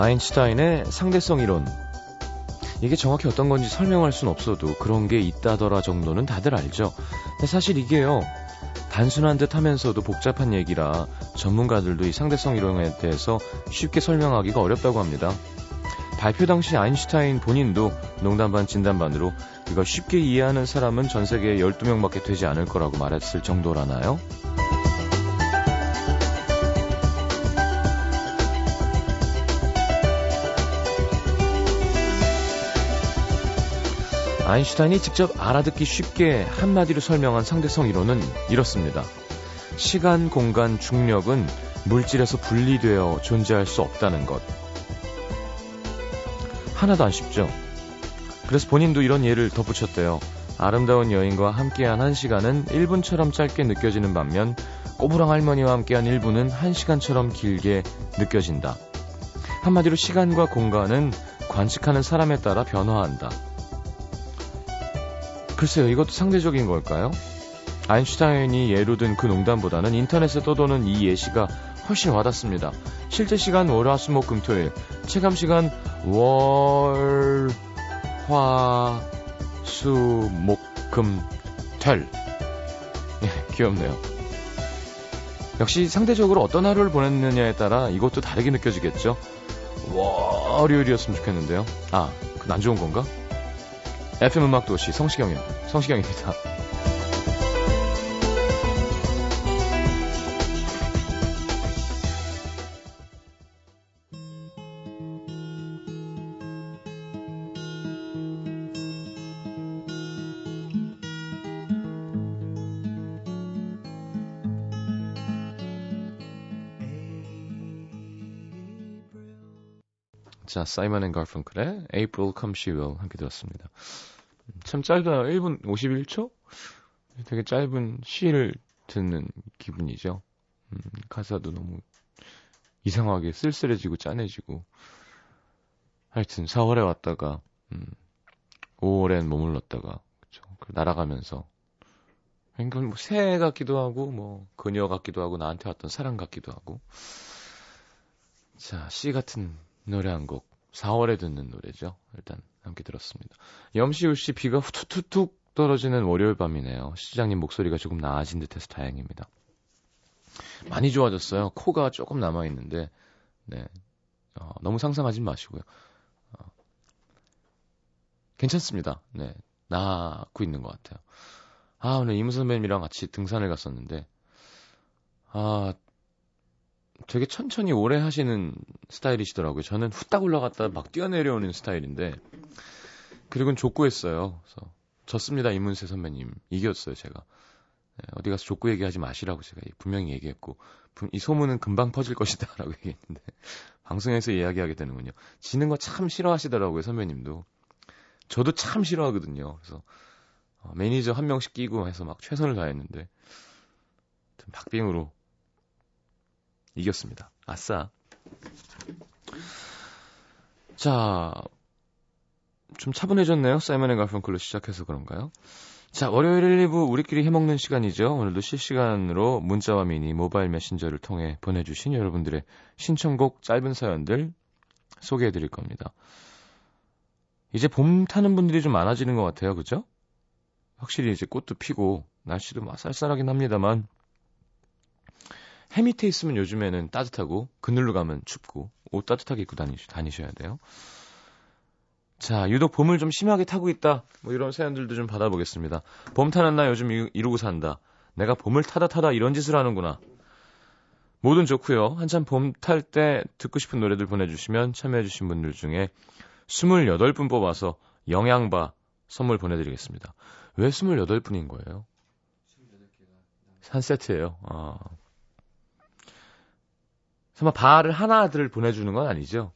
아인슈타인의 상대성 이론. 이게 정확히 어떤 건지 설명할 순 없어도 그런 게 있다더라 정도는 다들 알죠. 근데 사실 이게요. 단순한 듯 하면서도 복잡한 얘기라 전문가들도 이 상대성 이론에 대해서 쉽게 설명하기가 어렵다고 합니다. 발표 당시 아인슈타인 본인도 농담 반 진담 반으로 이걸 쉽게 이해하는 사람은 전 세계에 12명밖에 되지 않을 거라고 말했을 정도라나요? 아인슈타인이 직접 알아듣기 쉽게 한마디로 설명한 상대성 이론은 이렇습니다. 시간, 공간, 중력은 물질에서 분리되어 존재할 수 없다는 것. 하나도 안 쉽죠? 그래서 본인도 이런 예를 덧붙였대요. 아름다운 여인과 함께한 한 시간은 1분처럼 짧게 느껴지는 반면 꼬부랑 할머니와 함께한 1분은 1시간처럼 길게 느껴진다. 한마디로 시간과 공간은 관측하는 사람에 따라 변화한다. 글쎄요, 이것도 상대적인 걸까요? 아인슈타인이 예로 든 그 농담보다는 인터넷에 떠도는 이 예시가 훨씬 와닿습니다. 실제 시간 월, 화, 수, 목, 금, 토일. 체감 시간 월, 화, 수, 목, 금, 털. 예, 귀엽네요. 역시 상대적으로 어떤 하루를 보냈느냐에 따라 이것도 다르게 느껴지겠죠? 월요일이었으면 좋겠는데요. 아, 그건 안 좋은 건가? FM 음악 도시 성시경입니다. 성시경입니다. 자, 사이먼 앤 가펑클의 April Come She Will 함께 들었습니다. 참 짧아요. 1분 51초? 되게 짧은 시를 듣는 기분이죠. 음, 가사도 너무 이상하게 쓸쓸해지고 짠해지고. 하여튼 4월에 왔다가 음, 5월엔 머물렀다가 그쵸? 날아가면서 그러니까 뭐새 같기도 하고 뭐 그녀 같기도 하고 나한테 왔던 사랑 같기도 하고. 자, 시 같은 노래 한 곡. 4월에 듣는 노래죠. 일단 함께 들었습니다. 염시우 씨 비가 후툭툭툭 떨어지는 월요일 밤이네요. 시장님 목소리가 조금 나아진 듯해서 다행입니다. 많이 좋아졌어요. 코가 조금 남아 있는데, 네. 어, 너무 상상하지 마시고요. 어, 괜찮습니다. 네. 나고 있는 것 같아요. 아, 오늘 이무 선배님이랑 같이 등산을 갔었는데, 아, 되게 천천히 오래 하시는 스타일이시더라고요. 저는 후딱 올라갔다 막 뛰어내려오는 스타일인데 그리고 족구했어요. 그래서 졌습니다. 이문세 선배님 이겼어요. 제가 네, 어디 가서 족구 얘기하지 마시라고 제가 분명히 얘기했고 이 소문은 금방 퍼질 것이다라고 얘기했는데 방송에서 이야기하게 되는군요. 지는 거 참 싫어하시더라고요. 선배님도 저도 참 싫어하거든요. 그래서 어, 매니저 한 명씩 끼고 해서 막 최선을 다했는데 박빙으로 이겼습니다. 아싸. 자, 좀 차분해졌네요. 사이먼 앤 가펑클로 시작해서 그런가요? 자, 월요일 1, 2부 우리끼리 해먹는 시간이죠. 오늘도 실시간으로 문자와 미니 모바일 메신저를 통해 보내주신 여러분들의 신청곡 짧은 사연들 소개해 드릴 겁니다. 이제 봄 타는 분들이 좀 많아지는 것 같아요. 그죠? 확실히 이제 꽃도 피고 날씨도 막 쌀쌀하긴 합니다만 해 밑에 있으면 요즘에는 따뜻하고 그늘로 가면 춥고 옷 따뜻하게 입고 다니, 다니셔야 돼요. 자, 유독 봄을 좀 심하게 타고 있다. 뭐 이런 사연들도 좀 받아보겠습니다. 봄 타는 나 요즘 이러고 산다. 내가 봄을 타다 타다 이런 짓을 하는구나. 뭐든 좋고요. 한참 봄 탈 때 듣고 싶은 노래들 보내주시면 참여해주신 분들 중에 28분 뽑아서 영양바 선물 보내드리겠습니다. 왜 28분인 거예요? 한 세트예요. 아. 설마 바를 하나들 보내주는 건 아니죠?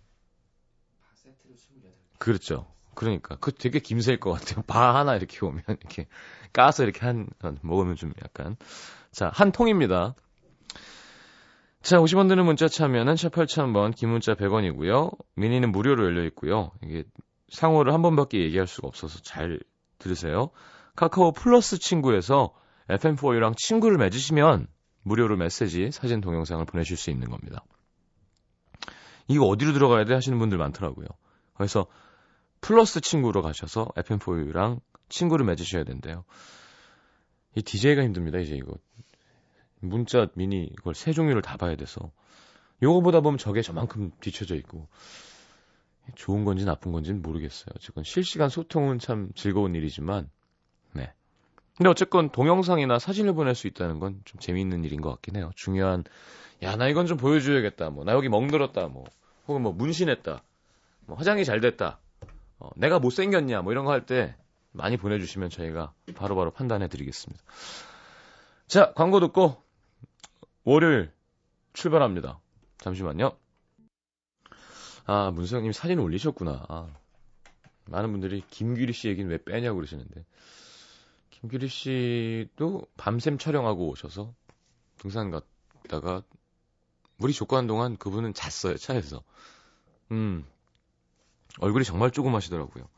그렇죠. 그러니까 그 되게 김새일 것 같아요. 바 하나 이렇게 오면 이렇게 까서 이렇게 한 먹으면 좀 약간 자한 통입니다. 자 50원 드는 문자 참여는 샵 8000번 긴 문자 100원이고요. 미니는 무료로 열려 있고요. 이게 상호를 한 번밖에 얘기할 수가 없어서 잘 들으세요. 카카오 플러스 친구에서 FM4U랑 친구를 맺으시면 무료로 메시지, 사진, 동영상을 보내실 수 있는 겁니다. 이거 어디로 들어가야 돼 하시는 분들 많더라고요. 그래서 플러스 친구로 가셔서 FM4U랑 친구를 맺으셔야 된대요. 이 DJ가 힘듭니다, 이제 이거. 문자, 미니, 이걸 세 종류를 다 봐야 돼서. 요거 보다 보면 저게 저만큼 뒤쳐져 있고. 좋은 건지 나쁜 건지는 모르겠어요. 어쨌건 실시간 소통은 참 즐거운 일이지만, 네. 근데 어쨌건 동영상이나 사진을 보낼 수 있다는 건 좀 재미있는 일인 것 같긴 해요. 중요한, 야, 나 이건 좀 보여줘야겠다. 뭐, 나 여기 멍들었다. 뭐, 혹은 뭐, 문신했다. 뭐, 화장이 잘 됐다. 어, 내가 못 생겼냐. 뭐, 이런 거 할 때 많이 보내주시면 저희가 바로바로 바로 판단해 드리겠습니다. 자, 광고 듣고, 월요일 출발합니다. 잠시만요. 아, 문수영님 사진 올리셨구나. 아, 많은 분들이 김규리 씨 얘기는 왜 빼냐고 그러시는데. 김규리 씨도 밤샘 촬영하고 오셔서 등산 갔다가 물이 족구한 동안 그분은 잤어요, 차에서. 음, 얼굴이 정말 조그마시더라고요.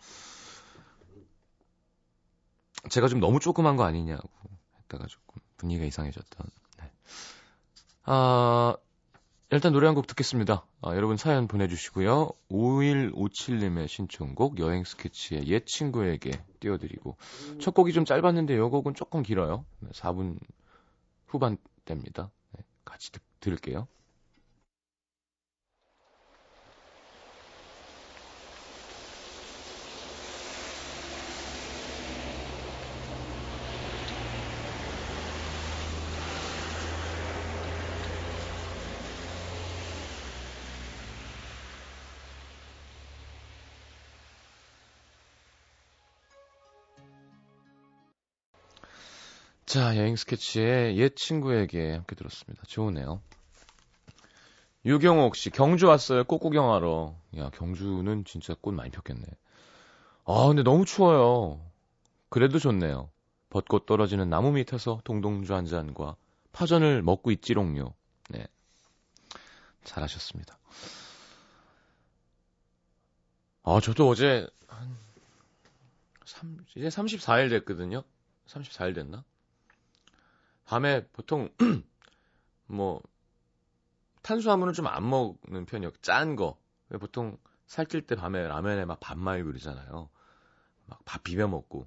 제가 좀 너무 조그만 거 아니냐고 했다가 조금 분위기가 이상해졌던. 네. 아, 일단 노래 한 곡 듣겠습니다. 아, 여러분 사연 보내주시고요. 5157님의 신청곡 여행 스케치의 옛 친구에게 띄워드리고 첫 곡이 좀 짧았는데 이 곡은 조금 길어요. 4분 후반대입니다. 네, 같이 듣, 들을게요. 자, 여행 스케치의 옛 친구에게 함께 들었습니다. 좋으네요. 유경옥 씨, 경주 왔어요. 꽃 구경하러. 야, 경주는 진짜 꽃 많이 폈겠네. 아, 근데 너무 추워요. 그래도 좋네요. 벚꽃 떨어지는 나무 밑에서 동동주 한 잔과 파전을 먹고 있지롱요. 네. 잘하셨습니다. 아, 저도 어제 한 3, 이제 34일 됐거든요. 34일 됐나? 밤에 보통 뭐 탄수화물은 좀 안 먹는 편이요. 짠 거. 보통 살찔 때 밤에 라면에 막 밥 말고 그러잖아요. 막 밥 비벼 먹고.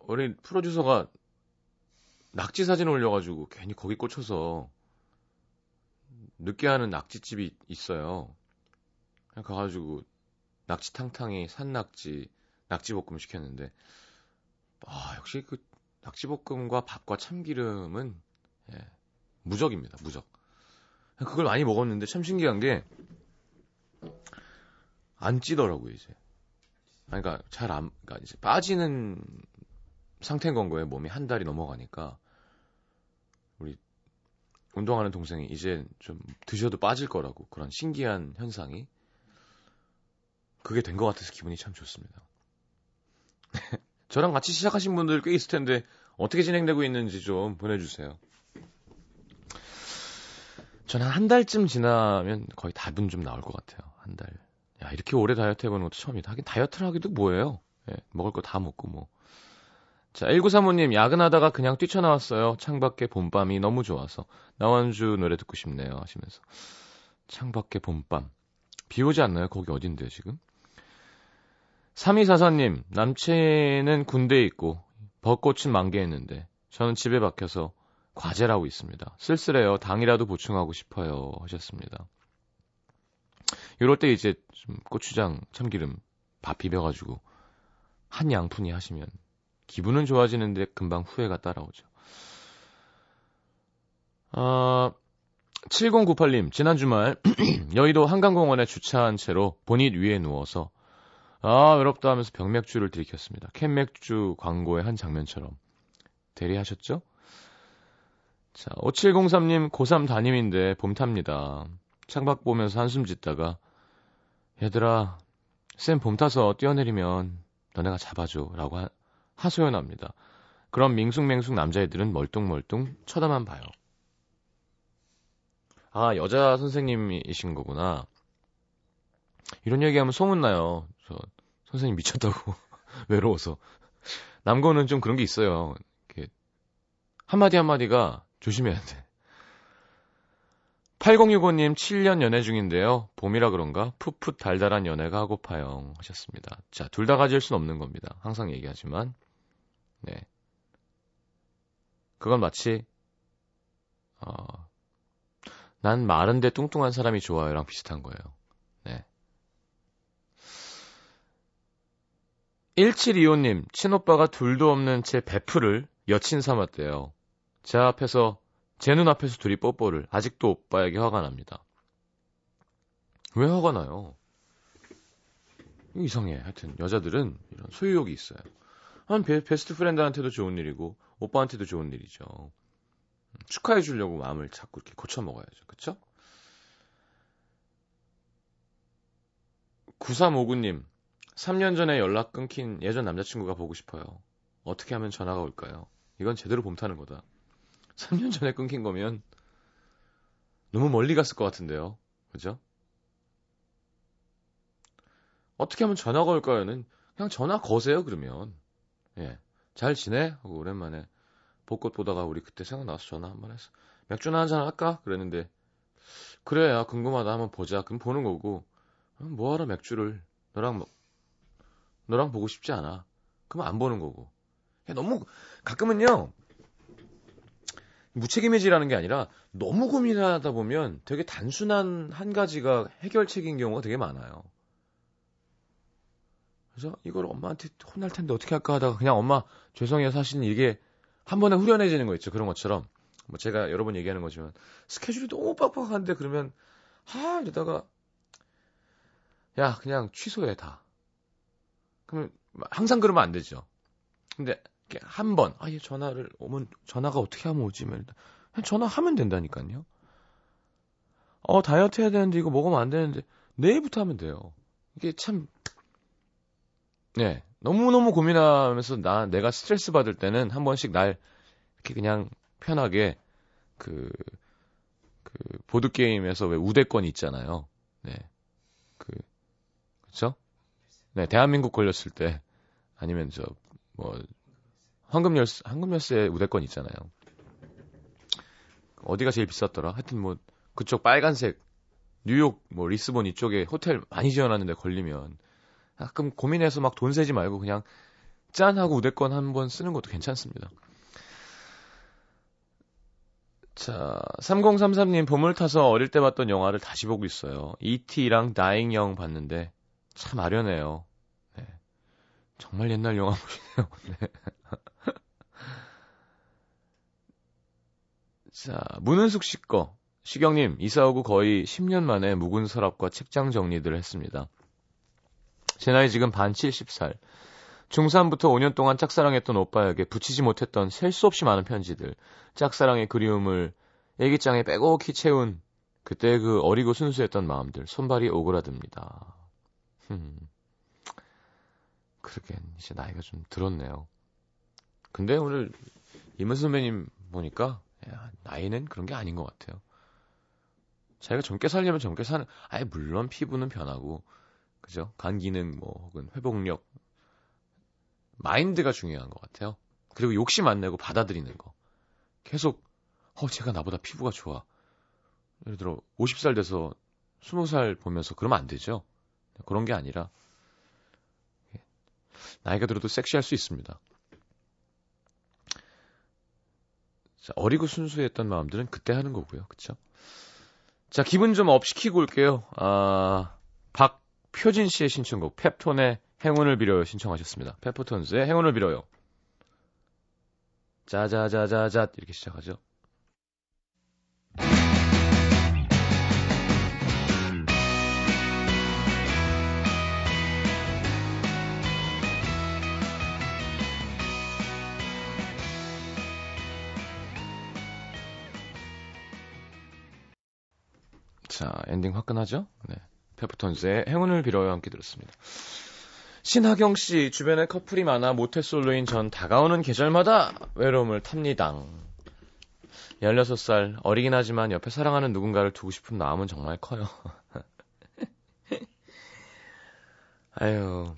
우리 프로듀서가 낙지 사진 올려가지고 괜히 거기 꽂혀서 늦게 하는 낙지집이 있어요. 가가지고 낙지 탕탕이 산낙지 낙지볶음 시켰는데 아, 역시 그 낙지볶음과 밥과 참기름은 예, 무적입니다. 무적. 그걸 많이 먹었는데 참 신기한 게 안 찌더라고요, 이제. 그러니까 잘 안, 그러니까 이제 빠지는 상태인 건 거예요. 몸이 한 달이 넘어가니까. 우리 운동하는 동생이 이제 좀 드셔도 빠질 거라고 그런 신기한 현상이 그게 된 것 같아서 기분이 참 좋습니다. 저랑 같이 시작하신 분들 꽤 있을 텐데 어떻게 진행되고 있는지 좀 보내주세요. 저는 한 달쯤 지나면 거의 답은 좀 나올 것 같아요. 한 달. 야, 이렇게 오래 다이어트 해보는 것도 처음이다. 하긴 다이어트를 하기도 뭐예요. 예, 먹을 거 다 먹고 뭐. 자, 1935님, 야근하다가 그냥 뛰쳐나왔어요. 창밖에 봄밤이 너무 좋아서. 나원주 노래 듣고 싶네요. 하시면서. 창밖에 봄밤. 비 오지 않나요? 거기 어딘데요, 지금? 3244님, 남친은 군대에 있고 벚꽃은 만개했는데 저는 집에 박혀서 과제를 하고 있습니다. 쓸쓸해요. 당이라도 보충하고 싶어요. 하셨습니다. 이럴 때 이제 좀 고추장, 참기름, 밥 비벼가지고 한 양푼이 하시면 기분은 좋아지는데 금방 후회가 따라오죠. 아, 7098님, 지난 주말 여의도 한강공원에 주차한 채로 본닛 위에 누워서 아, 외롭다 하면서 병맥주를 들이켰습니다. 캔맥주 광고의 한 장면처럼. 대리하셨죠? 자, 5703님 고3 담임인데 봄 탑니다. 창밖 보면서 한숨 짓다가 얘들아, 쌤 봄 타서 뛰어내리면 너네가 잡아줘 라고 하, 하소연합니다. 그럼 밍숭맹숭 남자애들은 멀뚱멀뚱 쳐다만 봐요. 아, 여자 선생님이신 거구나. 이런 얘기하면 소문나요. 저 선생님 미쳤다고 외로워서 남고는 좀 그런 게 있어요. 이렇게 한마디 한마디가 조심해야 돼. 8065님 7년 연애 중인데요. 봄이라 그런가 풋풋 달달한 연애가 하고파요 하셨습니다. 자, 둘 다 가질 순 없는 겁니다. 항상 얘기하지만 네. 그건 마치 어, 난 마른데 뚱뚱한 사람이 좋아요랑 비슷한 거예요. 1725님, 친오빠가 둘도 없는 제 베프를 여친 삼았대요. 제 앞에서 제 눈앞에서 둘이 뽀뽀를 아직도 오빠에게 화가 납니다. 왜 화가 나요? 이상해. 하여튼 여자들은 이런 소유욕이 있어요. 한 베, 베스트 프렌드한테도 좋은 일이고 오빠한테도 좋은 일이죠. 축하해 주려고 마음을 자꾸 이렇게 고쳐 먹어야죠. 그쵸? 9359님, 3년 전에 연락 끊긴 예전 남자친구가 보고 싶어요. 어떻게 하면 전화가 올까요? 이건 제대로 봄타는 거다. 3년 전에 끊긴 거면 너무 멀리 갔을 것 같은데요. 그죠? 어떻게 하면 전화가 올까요는 그냥 전화 거세요, 그러면. 예. 잘 지내? 하고 오랜만에 벚꽃 보다가 우리 그때 생각나서 전화 한 번 했어. 맥주나 한잔 할까? 그랬는데, 그래, 야, 궁금하다. 한번 보자. 그럼 보는 거고, 뭐하러 맥주를, 너랑, 뭐, 너랑 보고 싶지 않아. 그럼 안 보는 거고. 너무, 가끔은요, 무책임해지라는 게 아니라 너무 고민하다 보면 되게 단순한 한 가지가 해결책인 경우가 되게 많아요. 그래서 이걸 엄마한테 혼날 텐데 어떻게 할까 하다가 그냥 엄마 죄송해요 사실은 이게 한 번에 후련해지는 거 있죠 그런 것처럼 뭐 제가 여러 번 얘기하는 거지만 스케줄이 너무 빡빡한데 그러면 하 이러다가 야 그냥 취소해 다 그러면 항상 그러면 안 되죠 근데 한 번, 아, 얘 전화를 오면, 전화가 어떻게 하면 오지? 그냥 전화하면 된다니까요. 어, 다이어트 해야 되는데 이거 먹으면 안 되는데, 내일부터 하면 돼요. 이게 참, 네. 너무너무 고민하면서 나, 내가 스트레스 받을 때는 한 번씩 날, 이렇게 그냥 편하게, 그, 그, 보드게임에서 왜 우대권 있잖아요. 네. 그, 그쵸? 네, 대한민국 걸렸을 때, 아니면 저, 뭐, 황금 열쇠, 황금 열쇠 우대권 있잖아요. 어디가 제일 비쌌더라? 하여튼 뭐, 그쪽 빨간색, 뉴욕, 뭐, 리스본 이쪽에 호텔 많이 지어놨는데 걸리면, 가끔 고민해서 막 돈 세지 말고 그냥 짠! 하고 우대권 한 번 쓰는 것도 괜찮습니다. 자, 3033님, 봄을 타서 어릴 때 봤던 영화를 다시 보고 있어요. E.T.랑 다잉 영 봤는데, 참 아련해요. 네. 정말 옛날 영화 보시네요. 네. 자, 문은숙 씨 거. 시경님, 이사 오고 거의 10년 만에 묵은 서랍과 책장 정리들을 했습니다. 제 나이 지금 반 70살. 중3부터 5년 동안 짝사랑했던 오빠에게 붙이지 못했던 셀 수 없이 많은 편지들, 짝사랑의 그리움을 애기장에 빼곡히 채운 그때 그 어리고 순수했던 마음들, 손발이 오그라듭니다. 흠. 그러게 이제 나이가 좀 들었네요. 근데 오늘 이문 선배님 보니까 야, 나이는 그런 게 아닌 것 같아요. 자기가 젊게 살려면 젊게 사는, 아예 물론 피부는 변하고, 그죠? 간 기능, 뭐, 혹은 회복력, 마인드가 중요한 것 같아요. 그리고 욕심 안 내고 받아들이는 거. 계속, 어, 제가 나보다 피부가 좋아. 예를 들어, 50살 돼서 20살 보면서 그러면 안 되죠. 그런 게 아니라, 나이가 들어도 섹시할 수 있습니다. 자, 어리고 순수했던 마음들은 그때 하는 거고요. 그쵸? 자, 기분 좀 up 시키고 올게요. 아, 박표진 씨의 신청곡, 펩톤의 행운을 빌어요 신청하셨습니다. 페퍼톤즈의 행운을 빌어요. 자자자자자 이렇게 시작하죠. 자, 엔딩 화끈하죠? 네. 페퍼톤스의 행운을 빌어요 함께 들었습니다. 신하경 씨, 주변에 커플이 많아 모태솔로인 전 다가오는 계절마다 외로움을 탑니다. 16살, 어리긴 하지만 옆에 사랑하는 누군가를 두고 싶은 마음은 정말 커요. 아유,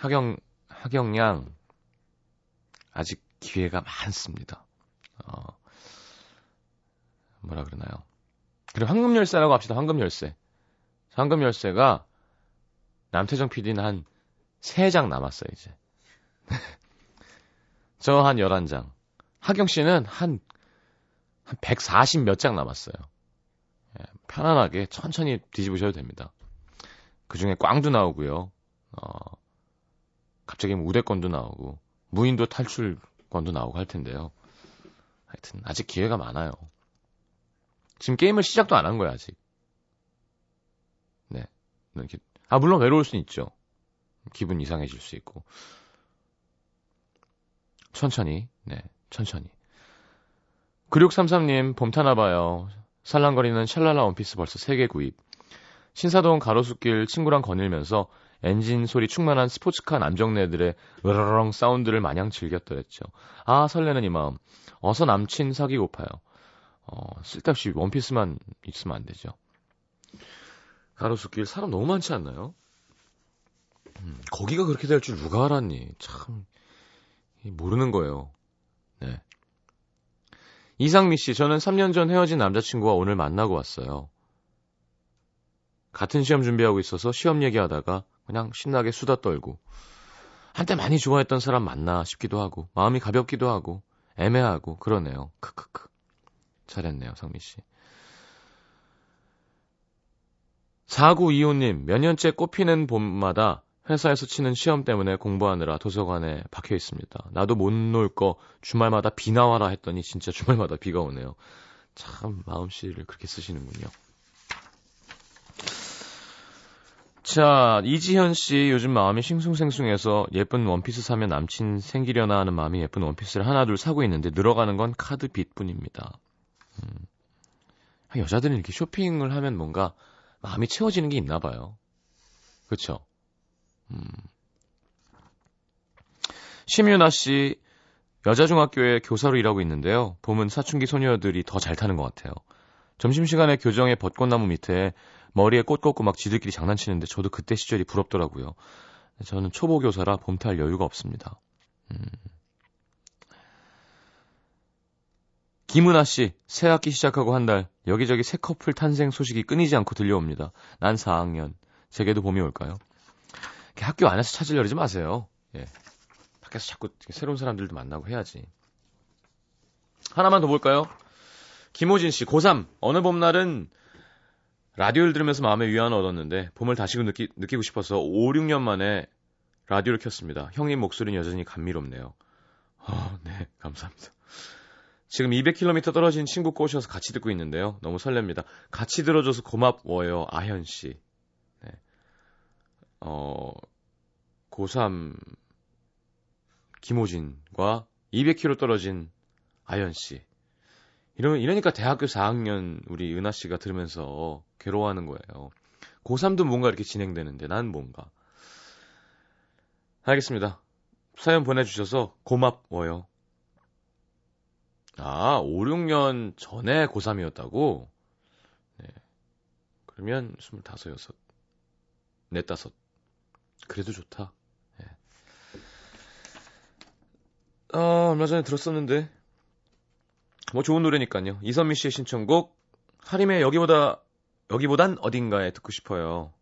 하경, 하경 양, 아직 기회가 많습니다. 어, 뭐라 그러나요? 그리고 황금 열쇠라고 합시다. 황금 열쇠. 황금 열쇠가 남태정 PD는 한 3장 남았어요, 이제. 저 한 11장. 하경 씨는 한, 한 140 몇 장 남았어요. 예, 편안하게 천천히 뒤집으셔도 됩니다. 그 중에 꽝도 나오고요. 어, 갑자기 뭐 우대권도 나오고, 무인도 탈출권도 나오고 할 텐데요. 하여튼, 아직 기회가 많아요. 지금 게임을 시작도 안 한 거야, 아직. 네. 이렇게, 아, 물론 외로울 수는 있죠. 기분 이상해질 수 있고. 천천히, 네, 천천히. 9633님, 봄 타나봐요. 살랑거리는 샬랄라 원피스 벌써 3개 구입. 신사동 가로수길 친구랑 거닐면서 엔진 소리 충만한 스포츠카 남정네들의 으르렁 사운드를 마냥 즐겼더랬죠. 아, 설레는 이 마음. 어서 남친 사귀고파요. 어, 쓸데없이 원피스만 있으면 안 되죠. 가로수길 사람 너무 많지 않나요? 음, 거기가 그렇게 될 줄 누가 알았니? 참 모르는 거예요. 네. 이상미 씨, 저는 3년 전 헤어진 남자친구와 오늘 만나고 왔어요. 같은 시험 준비하고 있어서 시험 얘기하다가 그냥 신나게 수다 떨고 한때 많이 좋아했던 사람 만나 싶기도 하고 마음이 가볍기도 하고 애매하고 그러네요. 크크크. 잘했네요, 상미 씨. 4925님, 몇 년째 꽃피는 봄마다 회사에서 치는 시험 때문에 공부하느라 도서관에 박혀 있습니다. 나도 못 놀 거 주말마다 비 나와라 했더니 진짜 주말마다 비가 오네요. 참 마음씨를 그렇게 쓰시는군요. 자, 이지현 씨 요즘 마음이 싱숭생숭해서 예쁜 원피스 사면 남친 생기려나 하는 마음이 예쁜 원피스를 하나 둘 사고 있는데 늘어가는 건 카드 빚뿐입니다. 음. 여자들은 이렇게 쇼핑을 하면 뭔가 마음이 채워지는 게 있나 봐요. 그렇죠? 음. 심유나 씨, 여자 중학교에 교사로 일하고 있는데요. 봄은 사춘기 소녀들이 더 잘 타는 것 같아요. 점심시간에 교정의 벚꽃나무 밑에 머리에 꽃 꽂고 막 지들끼리 장난치는데 저도 그때 시절이 부럽더라고요. 저는 초보 교사라 봄 탈 여유가 없습니다. 음. 김은아 씨, 새 학기 시작하고 한 달, 여기저기 새 커플 탄생 소식이 끊이지 않고 들려옵니다. 난 4학년. 제게도 봄이 올까요? 학교 안에서 찾으려지 마세요. 예. 밖에서 자꾸 새로운 사람들도 만나고 해야지. 하나만 더 볼까요? 김호진 씨, 고3. 어느 봄날은 라디오를 들으면서 마음의 위안을 얻었는데, 봄을 다시 느끼, 느끼고 싶어서 5, 6년 만에 라디오를 켰습니다. 형님 목소리는 여전히 감미롭네요. 아, 네, 감사합니다. 지금 200km 떨어진 친구 꼬셔서 같이 듣고 있는데요. 너무 설렙니다. 같이 들어줘서 고맙워요, 아현 씨. 네. 어, 고3 김호진과 200km 떨어진 아현 씨. 이러면, 이러니까 대학교 4학년 우리 은하 씨가 들으면서 괴로워하는 거예요. 고3도 뭔가 이렇게 진행되는데 난 뭔가. 알겠습니다. 사연 보내주셔서 고맙워요. 아, 5, 6년 전에 고3이었다고? 네. 그러면 25, 6, 4, 5. 그래도 좋다. 네. 아, 얼마 전에 들었었는데. 뭐 좋은 노래니까요. 이선미 씨의 신청곡, 하림의 여기보다, 여기보단 어딘가에 듣고 싶어요.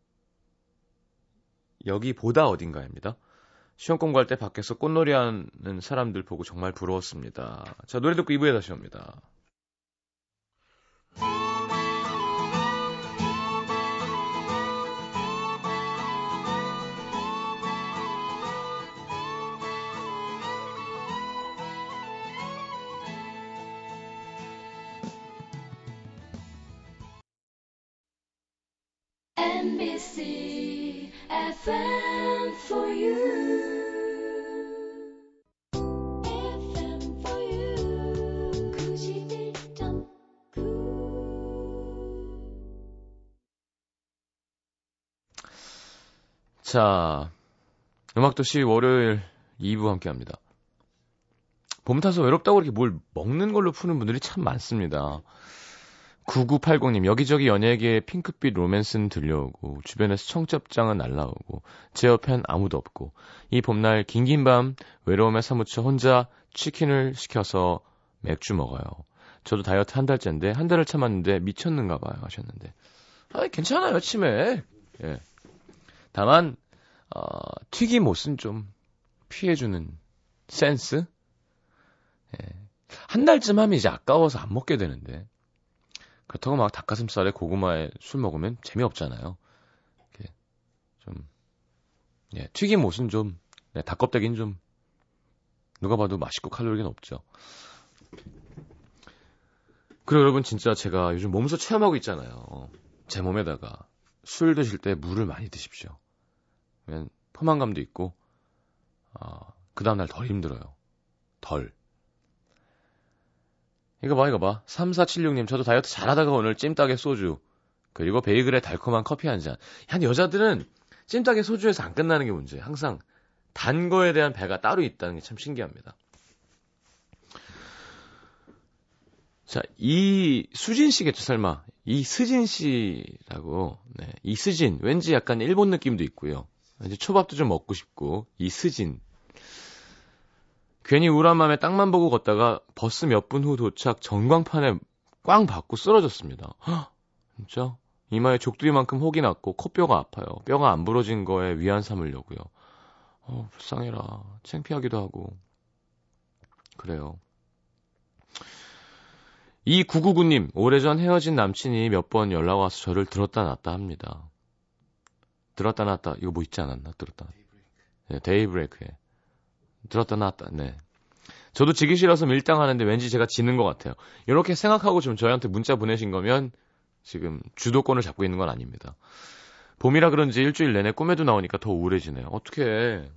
여기보다 어딘가입니다. 시험 공부할 때 밖에서 꽃놀이 하는 사람들 보고 정말 부러웠습니다. 자, 노래 듣고 2부에 다시 옵니다. 자, 음악도시 월요일 2부 함께 합니다. 봄 타서 외롭다고 이렇게 뭘 먹는 걸로 푸는 분들이 참 많습니다. 9980님, 여기저기 연예계의 핑크빛 로맨스는 들려오고, 주변에서 청첩장은 날라오고, 제 옆엔 아무도 없고, 이 봄날 긴긴 밤 외로움에 사무쳐 혼자 치킨을 시켜서 맥주 먹어요. 저도 다이어트 한 달째인데 한 달을 참았는데 미쳤는가 봐요 하셨는데. 아, 괜찮아요. 치매. 예. 다만 어, 튀김 옷은 좀 피해주는 센스? 예. 한 달쯤 하면 이제 아까워서 안 먹게 되는데. 그렇다고 막 닭가슴살에 고구마에 술 먹으면 재미없잖아요. 좀, 예, 튀김 옷은 좀, 네, 닭껍데기는 좀, 누가 봐도 맛있고 칼로리가 높죠. 그리고 여러분 진짜 제가 요즘 몸소 체험하고 있잖아요. 제 몸에다가 술 드실 때 물을 많이 드십시오. 그러면 포만감도 있고, 어, 그 다음날 덜 힘들어요. 덜. 이거 봐, 이거 봐. 3476님, 저도 다이어트 잘하다가 오늘 찜닭에 소주, 그리고 베이글에 달콤한 커피 한 잔. 한 여자들은 찜닭에 소주에서 안 끝나는 게 문제예요. 항상 단 거에 대한 배가 따로 있다는 게 참 신기합니다. 자, 이 수진 씨겠죠, 설마. 이 스진 씨라고, 네, 이 스진. 왠지 약간 일본 느낌도 있고요. 이제 초밥도 좀 먹고 싶고, 이 스진. 괜히 우울한 마음에 땅만 보고 걷다가 버스 몇 분 후 도착 전광판에 꽝 받고 쓰러졌습니다. 헉, 진짜? 이마에 족두리만큼 혹이 났고 코뼈가 아파요. 뼈가 안 부러진 거에 위안 삼으려고요. 어, 불쌍해라. 창피하기도 하고. 그래요. 이 999님, 오래전 헤어진 남친이 몇 번 연락 와서 저를 들었다 놨다 합니다. 들었다 놨다, 이거 뭐 있지 않았나? 들었다. 네, 데이브레이크에. 들었다 놨다, 네. 저도 지기 싫어서 밀당하는데 왠지 제가 지는 것 같아요. 이렇게 생각하고 좀 저희한테 문자 보내신 거면 지금 주도권을 잡고 있는 건 아닙니다. 봄이라 그런지 일주일 내내 꿈에도 나오니까 더 우울해지네요. 어떻게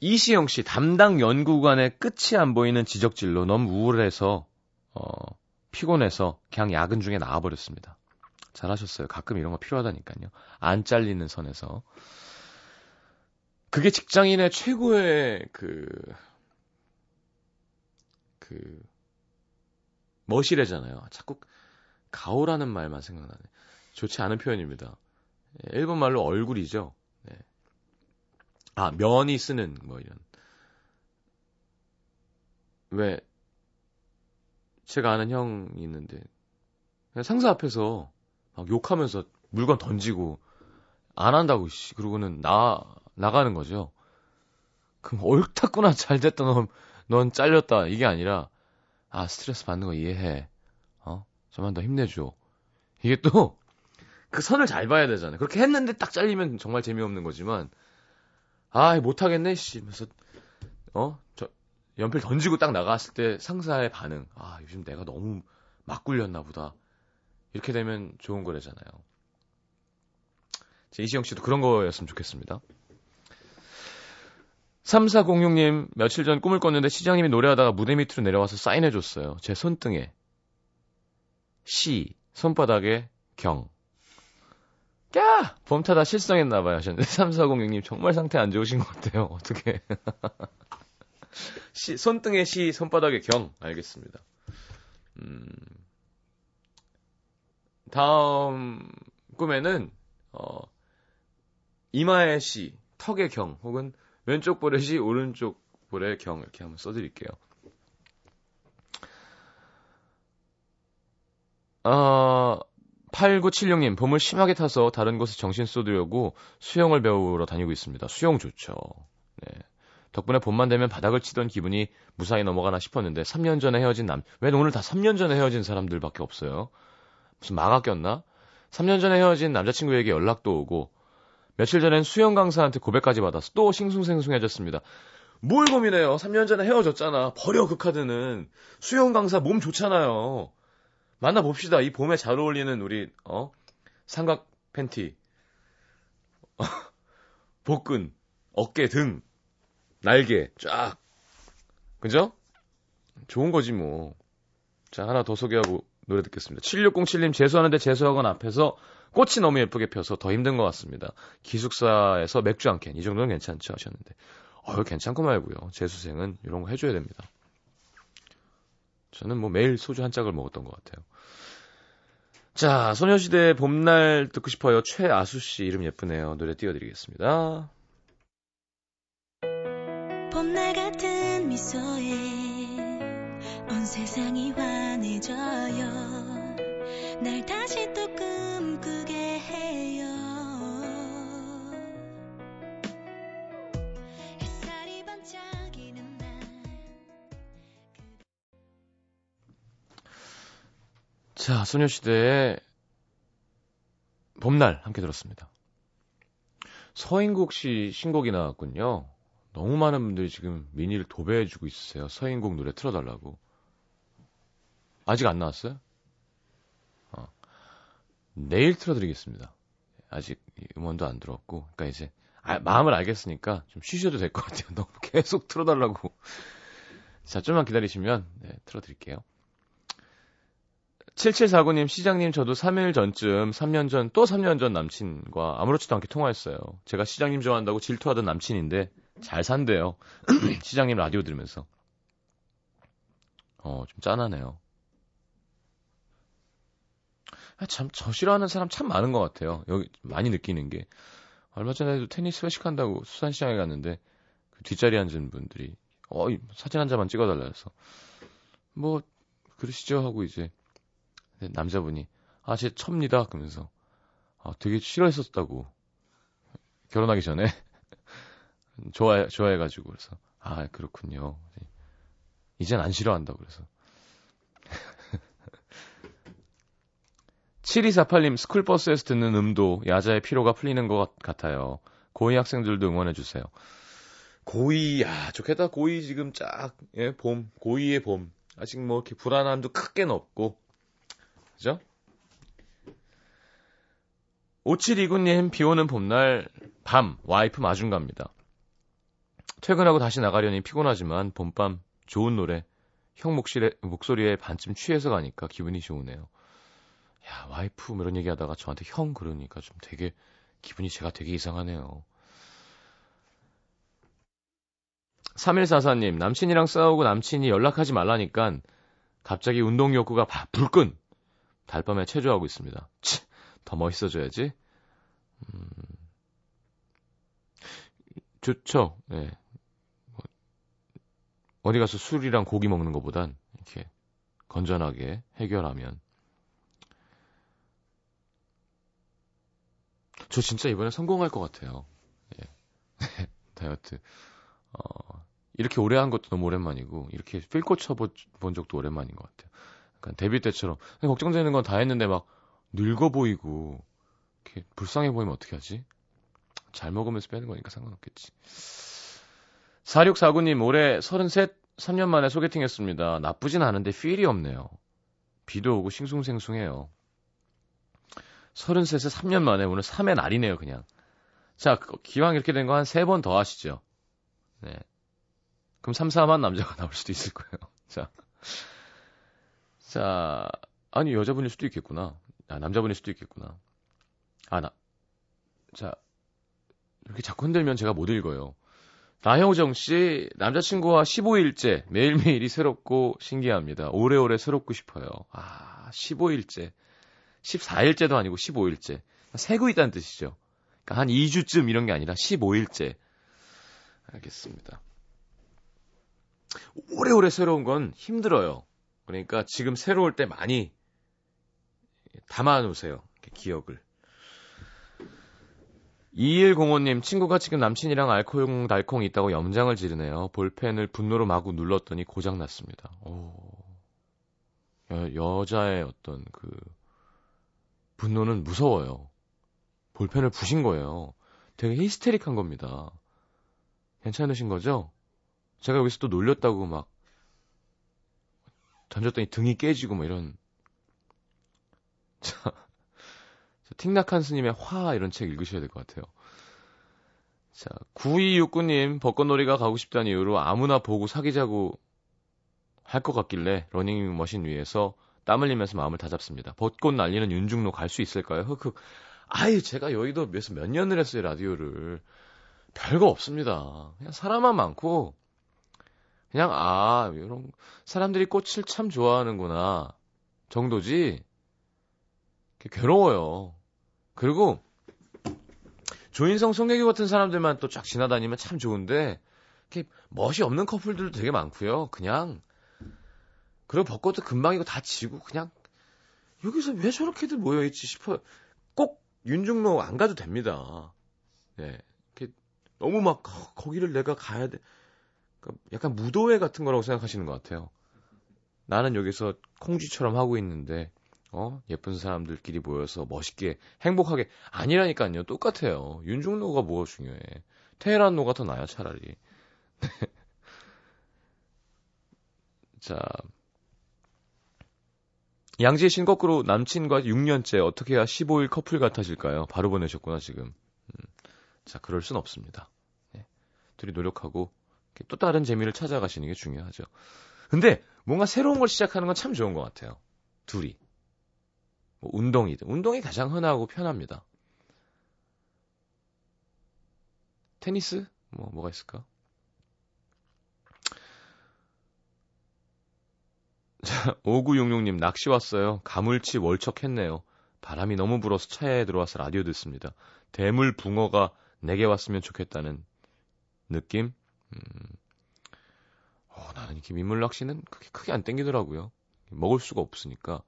이시영 씨 담당 연구관의 끝이 안 보이는 지적질로 너무 우울해서 어, 피곤해서 그냥 야근 중에 나와버렸습니다. 잘하셨어요. 가끔 이런 거 필요하다니까요. 안 잘리는 선에서. 그게 직장인의 최고의 그, 그, 머시래잖아요. 자꾸 가오라는 말만 생각나네. 좋지 않은 표현입니다. 예, 일본 말로 얼굴이죠. 네. 아, 면이 쓰는 뭐 이런. 왜 제가 아는 형이 있는데 상사 앞에서 막 욕하면서 물건 던지고 안 한다고 씨 그러고는 나 나가는 거죠. 그럼 옳다구나 잘 됐다 넌, 넌 잘렸다 이게 아니라 아, 스트레스 받는 거 이해해. 어? 좀만 더 힘내줘. 이게 또, 그 선을 잘 봐야 되잖아요. 그렇게 했는데 딱 잘리면 정말 재미없는 거지만, 아, 못하겠네, 씨. 그래서, 어? 저, 연필 던지고 딱 나갔을 때 상사의 반응. 아, 요즘 내가 너무 막 굴렸나 보다. 이렇게 되면 좋은 거래잖아요. 제 이시영 씨도 그런 거였으면 좋겠습니다. 3406님, 며칠 전 꿈을 꿨는데 시장님이 노래하다가 무대 밑으로 내려와서 사인해줬어요. 제 손등에. 시, 손바닥에 경. 야! 봄타다 실성했나봐요. 하셨는데, 3406님 정말 상태 안 좋으신 것 같아요. 어떻게. 시, 손등에 시, 손바닥에 경. 알겠습니다. 음, 다음 꿈에는, 어, 이마에 시, 턱에 경, 혹은 왼쪽 볼에 시, 오른쪽 볼에 경 이렇게 한번 써드릴게요. 아, 8976님, 봄을 심하게 타서 다른 곳에 정신 쏟으려고 수영을 배우러 다니고 있습니다. 수영 좋죠. 네. 덕분에 봄만 되면 바닥을 치던 기분이 무사히 넘어가나 싶었는데 3년 전에 헤어진 남, 왜 오늘 다 3년 전에 헤어진 사람들밖에 없어요? 무슨 마가 꼈나? 3년 전에 헤어진 남자친구에게 연락도 오고 며칠 전엔 수영 강사한테 고백까지 받아서 또 싱숭생숭해졌습니다. 뭘 고민해요? 3년 전에 헤어졌잖아. 버려 그 카드는. 수영 강사 몸 좋잖아요. 만나 봅시다. 이 봄에 잘 어울리는 우리 어 삼각 팬티, 복근, 어깨 등, 날개 쫙. 그죠? 좋은 거지 뭐. 자 하나 더 소개하고 노래 듣겠습니다. 7607님 재수하는데 재수학원 앞에서 꽃이 너무 예쁘게 펴서 더 힘든 것 같습니다. 기숙사에서 맥주 한 캔, 이 정도는 괜찮죠 하셨는데. 어유 괜찮고 말고요. 재수생은 이런 거 해줘야 됩니다. 저는 뭐 매일 소주 한 짝을 먹었던 것 같아요. 자, 소녀시대 봄날 듣고 싶어요. 최아수 씨 이름 예쁘네요. 노래 띄워드리겠습니다. 봄날 같은 미소에 온 세상이 환해져요 날 다시 또 꿈꾸게 해요 햇살이 반짝이는 날 자, 소녀시대의 봄날 함께 들었습니다. 서인국 씨 신곡이 나왔군요. 너무 많은 분들이 지금 미니를 도배해주고 있으세요. 서인국 노래 틀어달라고. 아직 안 나왔어요? 어. 내일 틀어드리겠습니다. 아직 음원도 안 들었고. 그러니까 이제 아, 마음을 알겠으니까 좀 쉬셔도 될 것 같아요. 너무 계속 틀어달라고. 자, 좀만 기다리시면 네, 틀어드릴게요. 7749님, 시장님, 저도 3일 전쯤, 3년 전, 또 3년 전 남친과 아무렇지도 않게 통화했어요. 제가 시장님 좋아한다고 질투하던 남친인데, 잘 산대요. 시장님 라디오 들으면서. 어, 좀 짠하네요. 아, 참, 저 싫어하는 사람 참 많은 것 같아요. 여기 많이 느끼는 게. 얼마 전에도 테니스 회식한다고 수산시장에 갔는데, 그 뒷자리에 앉은 분들이, 어, 사진 한 장만 찍어달라 해서. 뭐, 그러시죠? 하고 이제, 남자분이, 아, 제 첩니다. 그러면서, 아, 되게 싫어했었다고. 결혼하기 전에. 좋아해, 좋아해가지고. 그래서, 아, 그렇군요. 이젠 안 싫어한다고 그래서. 7248님, 스쿨버스에서 듣는 음도 야자의 피로가 풀리는 것 같아요. 고2 학생들도 응원해주세요. 고2, 야, 좋겠다. 고2 지금 쫙, 예, 봄, 고2의 봄. 아직 뭐 이렇게 불안함도 크게는 없고. 그죠? 5729님, 비 오는 봄날, 밤, 와이프 마중 갑니다. 퇴근하고 다시 나가려니 피곤하지만 봄밤 좋은 노래, 형 목소리에, 목소리에 반쯤 취해서 가니까 기분이 좋으네요. 야, 와이프 뭐 이런 얘기 하다가 저한테 형 그러니까 좀 되게 기분이 제가 되게 이상하네요. 3144님, 남친이랑 싸우고 남친이 연락하지 말라니까 갑자기 운동 욕구가 불끈 달밤에 체조하고 있습니다. 치, 더 멋있어져야지. 음, 좋죠. 네. 어디 가서 술이랑 고기 먹는 것보단 이렇게 건전하게 해결하면. 저 진짜 이번에 성공할 것 같아요. 예. 다이어트. 어, 이렇게 오래 한 것도 너무 오랜만이고, 이렇게 필고 쳐본 적도 오랜만인 것 같아요. 약간 데뷔 때처럼. 걱정되는 건 다 했는데 막 늙어 보이고, 이렇게 불쌍해 보이면 어떻게 하지? 잘 먹으면서 빼는 거니까 상관없겠지. 4649님, 올해 33, 3년 만에 소개팅 했습니다. 나쁘진 않은데 필이 없네요. 비도 오고 싱숭생숭해요. 33세 3년 만에 오늘 3의 날이네요, 그냥. 자, 그, 기왕 이렇게 된 거 한 3번 더 하시죠. 네. 그럼 3, 4만 남자가 나올 수도 있을 거예요. 자. 자, 아니, 여자분일 수도 있겠구나. 아, 남자분일 수도 있겠구나. 아, 나. 자, 이렇게 자꾸 흔들면 제가 못 읽어요. 나형정 씨, 남자친구와 15일째, 매일매일이 새롭고 신기합니다. 오래오래 새롭고 싶어요. 아, 15일째. 14일째도 아니고 15일째. 세고 있다는 뜻이죠. 그러니까 한 2주쯤 이런 게 아니라 15일째. 알겠습니다. 오래오래 새로운 건 힘들어요. 그러니까 지금 새로울 때 많이 담아 놓으세요. 기억을. 2105님, 친구가 지금 남친이랑 알콩달콩 있다고 염장을 지르네요. 볼펜을 분노로 마구 눌렀더니 고장났습니다. 오. 여, 여자의 어떤 그, 분노는 무서워요. 볼펜을 부신 거예요. 되게 히스테릭한 겁니다. 괜찮으신 거죠? 제가 여기서 또 놀렸다고 막, 던졌더니 등이 깨지고 뭐 이런. 자, 틱낙한 스님의 화 이런 책 읽으셔야 될 것 같아요. 자, 9269님 벚꽃놀이가 가고 싶다는 이유로 아무나 보고 사귀자고 할 것 같길래 러닝머신 위에서 땀 흘리면서 마음을 다잡습니다. 벚꽃 날리는 윤중로 갈 수 있을까요? 흑흑. 아유, 제가 여의도에서 몇 년을 했어요, 라디오를. 별거 없습니다. 그냥 사람만 많고, 그냥, 아, 이런, 사람들이 꽃을 참 좋아하는구나. 정도지. 괴로워요. 그리고, 조인성, 송혜교 같은 사람들만 또 쫙 지나다니면 참 좋은데, 이렇게 멋이 없는 커플들도 되게 많고요. 그냥 그리고 벚꽃도 금방이고 다 지고 그냥 여기서 왜 저렇게들 모여 있지 싶어요. 꼭 윤중로 안 가도 됩니다. 예. 이렇게 너무 막 거기를 내가 가야 돼. 그러니까 약간 무도회 같은 거라고 생각하시는 것 같아요. 나는 여기서 콩쥐처럼 하고 있는데 어 예쁜 사람들끼리 모여서 멋있게 행복하게 아니라니까요. 똑같아요. 윤중로가 뭐가 중요해. 테헤란로가 더 나아요 차라리. 자 양지의 신 거꾸로 남친과 6년째 어떻게 해야 15일 커플 같아질까요? 바로 보내셨구나 지금. 음. 자 그럴 순 없습니다. 네. 둘이 노력하고 또 다른 재미를 찾아가시는 게 중요하죠. 근데 뭔가 새로운 걸 시작하는 건 참 좋은 것 같아요. 둘이. 뭐 운동이든. 운동이 가장 흔하고 편합니다. 테니스? 뭐, 뭐가 있을까? 5966님, 낚시 왔어요. 가물치 월척했네요. 바람이 너무 불어서 차에 들어와서 라디오 듣습니다. 대물 붕어가 내게 왔으면 좋겠다는 느낌? 음, 어, 나는 이렇게 민물 낚시는 그렇게 크게 안 땡기더라고요. 먹을 수가 없으니까.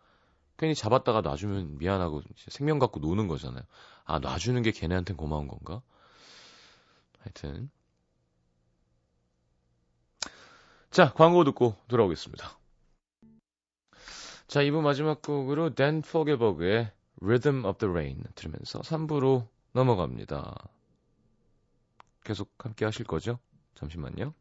괜히 잡았다가 놔주면 미안하고 생명 갖고 노는 거잖아요. 아, 놔주는 게 걔네한텐 고마운 건가? 하여튼. 자, 광고 듣고 돌아오겠습니다. 자, 2부 마지막 곡으로 댄 포게버그의 Rhythm of the Rain 들으면서 3부로 넘어갑니다. 계속 함께 하실 거죠? 잠시만요.